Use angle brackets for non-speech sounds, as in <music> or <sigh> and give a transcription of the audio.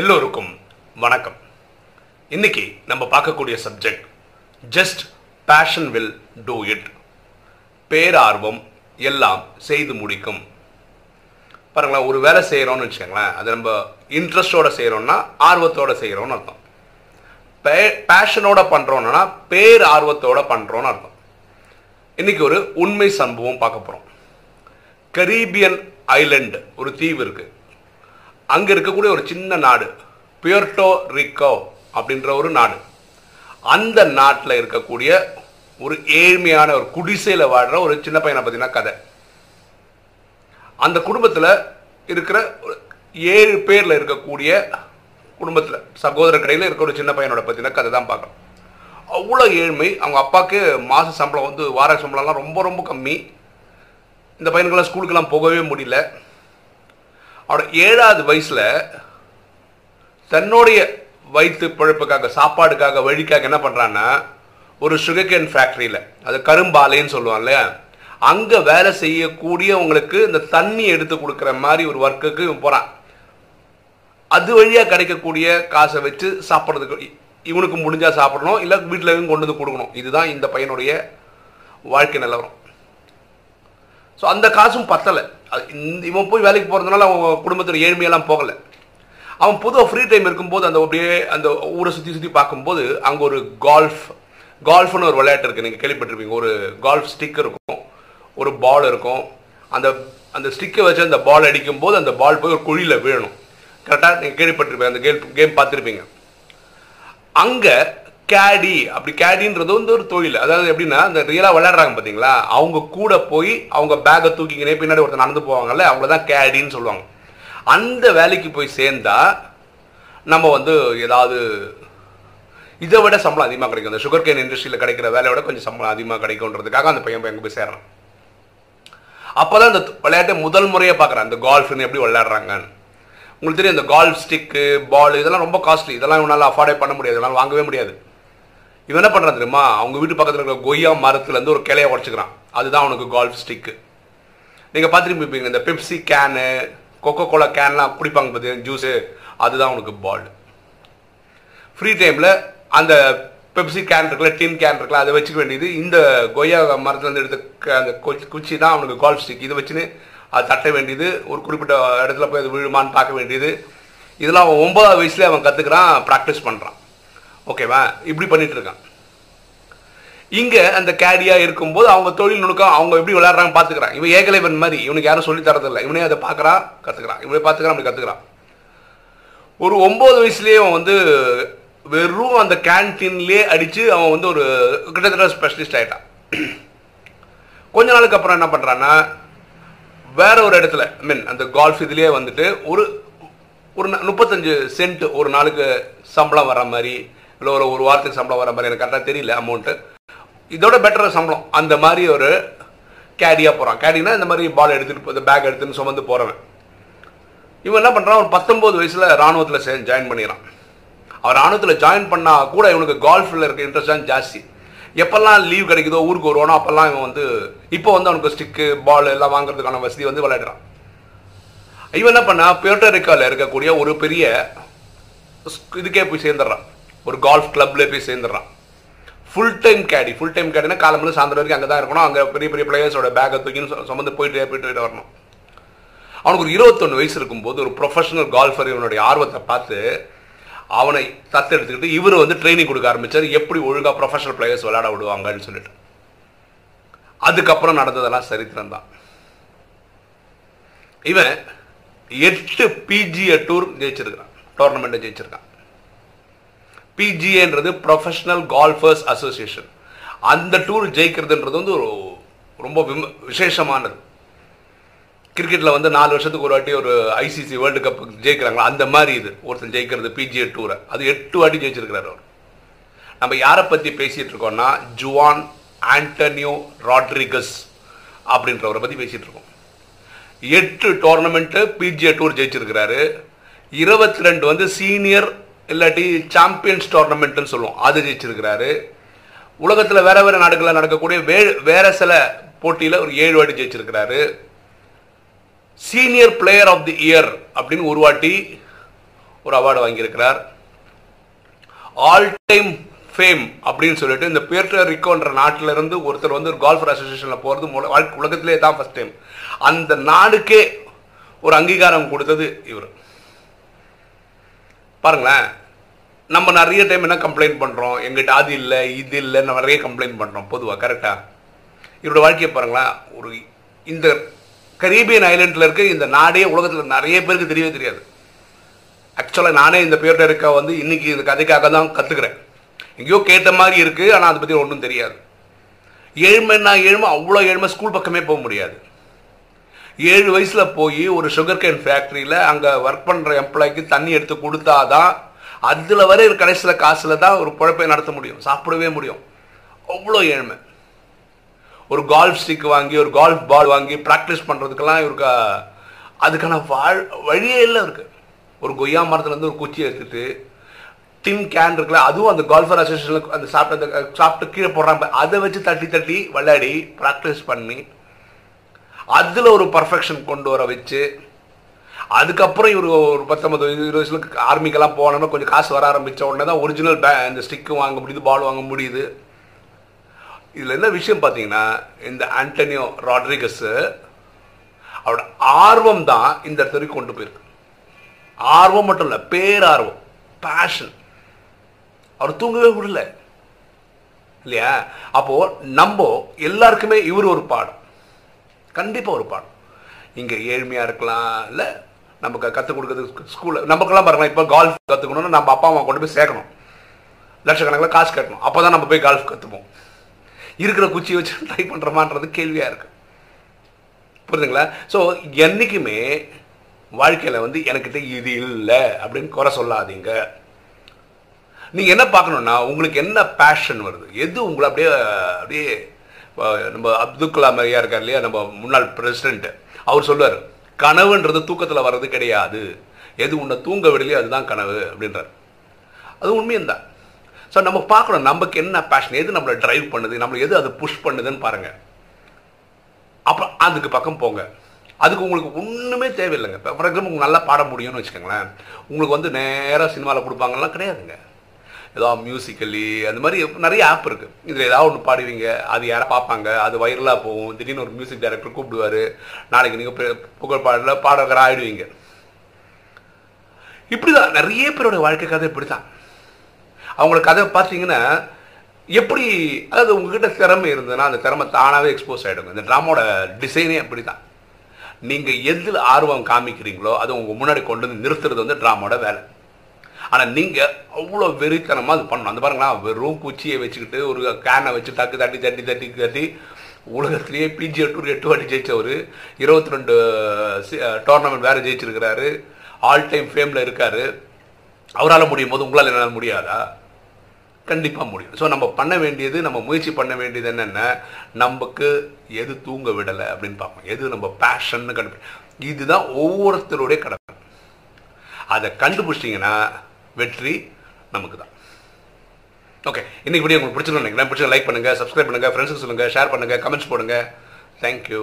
எல்லோருக்கும் வணக்கம். இன்னைக்கு நம்ம பார்க்கக்கூடிய subject just passion will do it பேரார்வம் எல்லாம் செய்து முடிக்கும். பாருங்களேன் ஒரு வேலை செய்கிறோம்னு வச்சுக்கோங்களேன் அது நம்ம இன்ட்ரெஸ்டோட செய்கிறோம்னா ஆர்வத்தோட செய்கிறோம்னு அர்த்தம். பே பேஷனோட பண்ணுறோன்னா பேர் ஆர்வத்தோட பண்ணுறோன்னு அர்த்தம். இன்னைக்கு ஒரு உண்மை சம்பவம் பார்க்க போகிறோம் கரீபியன் ஐலண்ட் ஒரு தீவு இருக்குது அங்கே இருக்கக்கூடிய ஒரு சின்ன நாடு பியர்டோ ரிக்கோ அப்படின்ற ஒரு நாடு. அந்த நாட்டில் இருக்கக்கூடிய ஒரு ஏழ்மையான ஒரு குடிசையில் வாழ்கிற ஒரு சின்ன பையனை பார்த்தீங்கன்னா கதை. அந்த குடும்பத்தில் இருக்கிற ஒரு ஏழு பேரில் இருக்கக்கூடிய குடும்பத்தில் சகோதர கடையில் இருக்கிற ஒரு சின்ன பையனோட பற்றின கதை தான் பார்க்குறோம் அவ்வளோ ஏழ்மை அவங்க அப்பாவுக்கு மாத சம்பளம் வந்து வார சம்பளம்லாம் ரொம்ப ரொம்ப கம்மி. இந்த பையனுக்கெல்லாம் ஸ்கூலுக்கெல்லாம் போகவே முடியல. அவரோட ஏழாவது வயசில் தன்னுடைய வயிற்று பிழப்புக்காக சாப்பாடுக்காக வழிக்காக என்ன பண்ணுறான்னா ஒரு சுகர்கேன் ஃபேக்ட்ரியில் அது கரும்பாலைன்னு சொல்லுவான் இல்லையா? அங்கே வேலை செய்யக்கூடியவங்களுக்கு இந்த தண்ணி எடுத்து கொடுக்குற மாதிரி ஒரு ஒர்க்குக்கு இவன் போகிறான் அது வழியாக கிடைக்கக்கூடிய காசை வச்சு சாப்பிட்றதுக்கு இவனுக்கு முடிஞ்சால் சாப்பிடணும் இல்லை வீட்டில் கொண்டு வந்து கொடுக்கணும். இதுதான் இந்த பையனுடைய வாழ்க்கை நிலவரம். ஸோ அந்த காசும் பத்தலை. இவன் போய் வேலைக்கு போகிறதுனால அவன் குடும்பத்தில் ஏழ்மையெல்லாம் போகலை. அவன் பொதுவாக ஃப்ரீ டைம் இருக்கும்போது அந்த அப்படியே அந்த ஊரை சுற்றி சுற்றி பார்க்கும்போது அங்கே ஒரு கால்ஃப் கால்ஃப்னு ஒரு விளையாட்டு இருக்குது நீங்கள் கேள்விப்பட்டிருப்பீங்க. ஒரு கால்ஃப் ஸ்டிக் இருக்கும். ஒரு பால் இருக்கும். அந்த அந்த ஸ்டிக்கை வச்சு அந்த பால் அடிக்கும்போது அந்த பால் போய் ஒரு குழியில் விழணும். கரெக்டாக நீங்கள் கேள்விப்பட்டிருப்பீங்க. அந்த கேம் கேம் பார்த்துருப்பீங்க. அங்கே கேடி அப்படி கேடின்றது வந்து ஒரு தொழில். அதாவது எப்படின்னா அந்த ரியலாக விளையாடுறாங்க பார்த்தீங்களா அவங்க கூட போய் அவங்க பேக்கை தூக்கிக்கினே பின்னாடி ஒருத்தர் நடந்து போவாங்கல்ல அவங்கள தான் கேடின்னு சொல்லுவாங்க. அந்த வேலைக்கு போய் சேர்ந்தா நம்ம வந்து ஏதாவது இதை விட சம்பளம் அதிகமாக கிடைக்கும். அந்த சுகர் கேன் இண்டஸ்ட்ரியில் கிடைக்கிற வேலையை விட கொஞ்சம் சம்பளம் அதிகமாக கிடைக்கும்ன்றதுக்காக அந்த பையன் எங்கே போய் சேர்றான் அப்போதான் இந்த விளையாட்டை முதல் முறையாக பார்க்குறேன். அந்த கால்ஃப்னு எப்படி விளையாடுறாங்கன்னு. உங்களுக்கு தெரியும் இந்த கால்ஃப் ஸ்டிக்கு பால் இதெல்லாம் ரொம்ப காஸ்ட்லி இதெல்லாம் இவனால் அஃபோர்டே பண்ண முடியாது. இதெல்லாம் வாங்கவே முடியாது. இவன் என்ன பண்ணுறான் தெரியுமா? அவங்க வீட்டு பக்கத்தில் இருக்கிற கொய்யா மரத்துலேருந்து ஒரு கிளையை உடச்சிக்கிறான். அதுதான் அவனுக்கு கால்ஃப் ஸ்டிக்கு நீங்கள் பார்த்துருப்பீங்க இந்த பெப்சி கேனு கொக்கோ கோலா கேன்லாம் குடிப்பாங்க பார்த்தீங்கன்னா ஜூஸு அதுதான் அவனுக்கு பால் ஃப்ரீ டைமில் அந்த பெப்சி கேன் இருக்குல்ல டின் கேன் இருக்குல்ல அதை வச்சுக்க வேண்டியது இந்த கொய்யா மரத்துலேருந்து எடுத்த அந்த குச்சி தான் அவனுக்கு கால்ஃப் ஸ்டிக் இதை வச்சுன்னு அது தட்ட வேண்டியது ஒரு குறிப்பிட்ட இடத்துல போய் அது விழுமான்னு பார்க்க வேண்டியது. இதெல்லாம் அவன் ஒன்பதாவது வயசுலேயே அவன் கற்றுக்கிறான் ப்ராக்டிஸ் பண்ணுறான் ஓகேவா இப்படி பண்ணிட்டு இருக்கான். இங்கே அந்த கேடியாக இருக்கும்போது அவங்க தொழில் நுணுக்கம் அவங்க எப்படி விளையாடுறாங்க பார்த்துக்கிறான். இவன் ஏகலைவன் மாதிரி. இவனுக்கு யாரும் சொல்லி தரதில்லை. இவனே அதை பார்க்குறான் கற்றுக்கிறான் இவனே பார்த்துக்கிறான் அப்படி கற்றுக்கிறான் ஒரு ஒம்பது வயசுலேயே அவன் வந்து வெறும் அந்த கேன்டீன்லேயே அடித்து அவன் வந்து ஒரு கிட்டத்தட்ட ஸ்பெஷலிஸ்ட் ஆகிட்டான் கொஞ்ச நாளுக்கு அப்புறம் என்ன பண்ணுறான்னா வேற ஒரு இடத்துல ஐ மீன் அந்த கால்ஃப் இதுலேயே வந்துட்டு ஒரு ஒரு முப்பத்தஞ்சு சென்ட் ஒரு நாளுக்கு சம்பளம் வர மாதிரி இல்லை ஒரு ஒரு வாரத்துக்கு சம்பளம் வர மாதிரி எனக்கு கரெக்டாக தெரியல அமௌண்ட்டு இதோட பெட்டர் சம்பளம். அந்த மாதிரி ஒரு கேடியாக போகிறான் கேடினா இந்த மாதிரி பால் எடுத்துகிட்டு இந்த பேக் எடுத்துன்னு சுமந்து போகிறவன் இவன் என்ன பண்ணுறான் ஒரு பத்தொம்போது வயசில் ராணுவத்தில் சே ஜாயின் பண்ணிடுறான் அவர் ராணுவத்தில் ஜாயின் பண்ணால் கூட இவனுக்கு கால்ஃபில் இருக்க இன்ட்ரெஸ்ட் தான் ஜாஸ்தி. எப்போல்லாம் லீவ் கிடைக்குதோ ஊருக்கு வருவானோ அப்போல்லாம் இவன் வந்து இப்போ வந்து அவனுக்கு ஸ்டிக்கு பால் எல்லாம் வாங்குறதுக்கான வசதி வந்து விளையாடுறான். இவன் என்ன பண்ணா பியோட்டரிக்காவில் இருக்கக்கூடிய ஒரு பெரிய இதுக்கே போய் சேர்ந்துடுறான். ஒரு கால்ஃப் கிளப்ல போய் சேர்ந்துடுறான். Full time caddie full time கேடினா காலம்பு சாயந்தரம் வரைக்கும் அங்கே தான் இருக்கணும். அங்கே பெரிய பெரிய பிளேயர்ஸோட பேக்கை தூக்கின்னு சுமந்து போயிட்டு போயிட்டு வரணும். அவனுக்கு ஒரு இருபத்தொன்று வயசு இருக்கும்போது ஒரு ப்ரொஃபஷனல் கால்ஃபர் இவனுடைய ஆர்வத்தை பார்த்து அவனை தத்தெடுத்துக்கிட்டு இவர் வந்து ட்ரைனிங் கொடுக்க ஆரம்பித்தார் எப்படி ஒழுங்காக ப்ரொஃபஷனல் பிளேயர்ஸ் விளையாட விடுவாங்கன்னு சொல்லிட்டு. அதுக்கப்புறம் நடந்ததெல்லாம் சரித்திரம் தான். இவன் எட்டு பிஜிஏ டூர் ஜெயிச்சிருக்கான் டோர்னமெண்ட்டை ஜெயிச்சிருக்கான். பிஜிஏன்றது ப்ரொஃபஷனல் கால்ஃபர்ஸ் அசோசியேஷன் அந்த டூர் ஜெயிக்கிறதுன்றது வந்து ஒரு ரொம்ப விம விசேஷமானது. கிரிக்கெட்டில் வந்து நாலு வருஷத்துக்கு ஒரு வாட்டி ஒரு ஐசிசி வேர்ல்டு கப் ஜெயிக்கிறாங்களா அந்த மாதிரி இது. ஒருத்தர் ஜெயிக்கிறது பிஜிஏ டூரை அது எட்டு வாட்டி ஜெயிச்சிருக்கிறார் அவர். நம்ம யாரை பற்றி பேசிகிட்டு இருக்கோம்னா ஜுவான் ஆண்டனியோ ராட்ரிகஸ் அப்படின்றவரை பற்றி பேசிகிட்டு இருக்கோம். எட்டு டோர்னமெண்ட்டு பிஜிஏ டூர் ஜெயிச்சிருக்கிறாரு. இருபத்தி ரெண்டு வந்து சீனியர் இல்லாட்டி சாம்பியன்ஸ் டோர்னமெண்ட்டுன்னு சொல்லுவோம். அது ஜெயிச்சிருக்கிறாரு. உலகத்தில் வேற வேற நாடுகளில் நடக்கக்கூடிய வே வேற சில போட்டியில் ஒரு ஏழு வாட்டி ஜெயிச்சிருக்கிறாரு. Senior player of the year அப்படின்னு ஒரு வாட்டி ஒரு அவார்டு வாங்கியிருக்கிறார். ஆல் டைம் ஃபேம் அப்படின்னு சொல்லிட்டு இந்த பேர்டோ ரிக்கோன்ற நாட்டில இருந்து ஒருத்தர் வந்து ஒரு கால்ஃபர் அசோசியேஷனில் போகிறது உலகத்திலே தான் ஃபர்ஸ்ட் டைம் அந்த நாடுக்கே ஒரு அங்கீகாரம் கொடுத்தது இவர். பாருங்களேன். நம்ம நிறைய டைம் என்ன கம்ப்ளைண்ட் பண்ணுறோம் எங்கிட்ட அது இல்லை இது இல்லை நம்ம நிறைய கம்ப்ளைண்ட் பண்ணுறோம் பொதுவாக கரெக்டாக இவரோட வாழ்க்கையை பாருங்களேன் ஒரு இந்த கரீபியன் ஐலண்டில் இருக்க இந்த நாடே உலகத்தில் நிறைய பேருக்கு தெரியவே தெரியாது. ஆக்சுவலாக நானே இந்த பேர்ட இருக்க வந்து இன்றைக்கி இந்த கதைக்காக தான் கற்றுக்கிறேன் எங்கேயோ கேட்ட மாதிரி இருக்குது ஆனால் அதை பற்றி ஒன்றும் தெரியாது. ஏழ்மைன்னா ஏழ்மை அவ்வளோ ஏழ்மை ஸ்கூல் பக்கமே போக முடியாது. ஏழு வயசில் போய் ஒரு சுகர் கேன் ஃபேக்ட்ரியில் அங்கே ஒர்க் பண்ணுற எம்ப்ளாய்க்கு தண்ணி எடுத்து கொடுத்தாதான் அதில் வர கடைசியில் காசில் தான் ஒரு குழப்பை நடத்த முடியும் சாப்பிடவே முடியும். அவ்வளோ ஏழ்மை. ஒரு கால்ஃப் ஸ்டிக் வாங்கி ஒரு கால்ஃப் பால் வாங்கி ப்ராக்டிஸ் பண்ணுறதுக்கெல்லாம் இவருக்கு அதுக்கான வாழ் வழியே இல்லை இருக்கு ஒரு கொய்யா மரத்துலேருந்து ஒரு குச்சி எடுத்துட்டு டின் கேன் இருக்குல்ல அதுவும் அந்த கால்ஃபர் அசோசியேஷனில் அந்த சாப்பிட்டு அந்த சாப்பிட்டு கீழே போடுறாங்க அதை வச்சு தட்டி தட்டி விளையாடி ப்ராக்டிஸ் பண்ணி அதில் ஒரு பர்ஃபெக்ஷன் கொண்டு வர வச்சு அதுக்கப்புறம் இவர் ஒரு பத்தொம்பது இருபது வயசுல ஆர்மிக்கெல்லாம் போனோன்னா கொஞ்சம் காசு வர ஆரம்பித்த உடனே தான் ஒரிஜினல் பே இந்த ஸ்டிக்கு வாங்க முடியுது பால் வாங்க முடியுது. இதில் என்ன விஷயம் பார்த்தீங்கன்னா இந்த ஆண்டனியோ ராட்ரிகஸு அவரோட ஆர்வம் தான் இந்த இடத்துல கொண்டு போயிருக்கு. ஆர்வம் மட்டும் இல்லை பேரார்வம் பேஷன் அவர் தூங்கவே விடல. இல்லையா? அப்போது நம்ம எல்லாருக்குமே இவர் ஒரு பாடம். கண்டிப்பாக ஒரு பாடம். இங்கே ஏழ்மையாக இருக்கலாம் இல்லை நமக்கு கற்றுக் கொடுக்குறது ஸ்கூலில் நமக்கெல்லாம் பாருங்களேன் இப்போ கால்ஃப் கற்றுக்கணும்னா நம்ம அப்பா அம்மா கொண்டு போய் சேர்க்கணும். லட்சக்கணக்கில் காசு கட்டணும். அப்போ தான் நம்ம போய் கால்ஃப் கற்றுப்போம் இருக்கிற குச்சியை வச்சு <laughs> ட்ரை பண்ணுறோமான்றது கேள்வியாக இருக்குது புரியுதுங்களா? ஸோ என்றைக்குமே வாழ்க்கையில் வந்து எனக்கிட்ட இது இல்லை அப்படின்னு குறை சொல்லாதீங்க. நீங்கள் என்ன பார்க்கணுன்னா உங்களுக்கு என்ன பேஷன் வருது? எது உங்களை அப்படியே அப்படியே நம்ம அப்துல் கலாம் ஐயா இருக்கார் இல்லையா நம்ம முன்னாள் பிரசிடென்ட் அவர் சொல்லுவார் கனவுன்றது தூக்கத்தில் வர்றது கிடையாது. எது உன்னை தூங்க விடலையோ அதுதான் கனவு அப்படின்றார். அது உண்மையும் தான் ஸோ நம்ம பார்க்கணும் நமக்கு என்ன பேஷன் எது நம்மளை ட்ரைவ் பண்ணுது நம்மளை எது அது புஷ் பண்ணுதுன்னு பாருங்கள் அப்புறம் அதுக்கு பக்கம் போங்க. அதுக்கு உங்களுக்கு ஒன்றுமே தேவையில்லைங்க. இப்போ ஃபார் எக்ஸாம்பிள் உங்களுக்கு நல்லா பாட முடியும்னு வச்சுக்கோங்களேன். உங்களுக்கு வந்து நேராக சினிமாவில் கொடுப்பாங்கலாம் கிடையாதுங்க. ஏதோ மியூசிக்கலி அந்த மாதிரி நிறைய ஆப் இருக்குது இதில் ஏதாவது ஒன்று பாடுவீங்க அது யாரை பார்ப்பாங்க அது வைரலாக போகும் திடீர்னு ஒரு மியூசிக் டைரக்டர் கூப்பிடுவார் நாளைக்கு நீங்கள் புகழ் பாடல பாடகர் ஆகிடுவீங்க இப்படி தான் நிறைய பேரோட வாழ்க்கை கதை இப்படி தான் அவங்களோட கதை பார்த்தீங்கன்னா எப்படி அதாவது உங்ககிட்ட திறமை இருந்ததுன்னா அந்த திறமை தானாகவே எக்ஸ்போஸ் ஆகிடுங்க இந்த ட்ராமாவோட டிசைனே அப்படி தான் நீங்கள் எதில் ஆர்வம் காமிக்கிறீங்களோ அதை உங்கள் முன்னாடி கொண்டு வந்து நிறுத்துறது வந்து ட்ராமாவோட வேலை. ஆனால் நீங்கள் அவ்வளோ வெறித்தனமாக அது பண்ணணும். அந்த பாருங்களா வெறும் குச்சியை வச்சுக்கிட்டு ஒரு கேனை வச்சு டக்கு தட்டி தட்டி தட்டி தட்டி உலகத்திலேயே பிஜி டூர் எட்டு வாட்டி ஜெயிச்சவர். இருபத்தி ரெண்டு டோர்னமெண்ட் வேறு ஜெயிச்சிருக்கிறாரு. ஆல் டைம் ஃபேமில் இருக்கார். அவரால் முடியும் போது உங்களால் என்னால் முடியாதா? கண்டிப்பாக முடியும். ஸோ நம்ம பண்ண வேண்டியது நம்ம முயற்சி பண்ண வேண்டியது என்னென்ன? நமக்கு எது தூங்க விடலை அப்படின்னு பார்ப்போம். எது நம்ம பேஷன்னு கண்டுபிடி இதுதான் ஒவ்வொருத்தருடைய கடமை. அதை கண்டுபிடிச்சிங்கன்னா வெற்றி நமக்கு தான் ஓகே இன்னைக்கு வீடியோ உங்களுக்கு பிடிச்சிருக்கோம் நினைக்கிறேன். பிடிச்ச லைக் பண்ணுங்கள் சப்ஸ்கிரைப் பண்ணுங்கள் ஃப்ரெண்ட்ஸுக்கு சொல்லுங்கள் ஷேர் பண்ணுங்கள் கமெண்ட்ஸ் போடுங்கள் தேங்க்யூ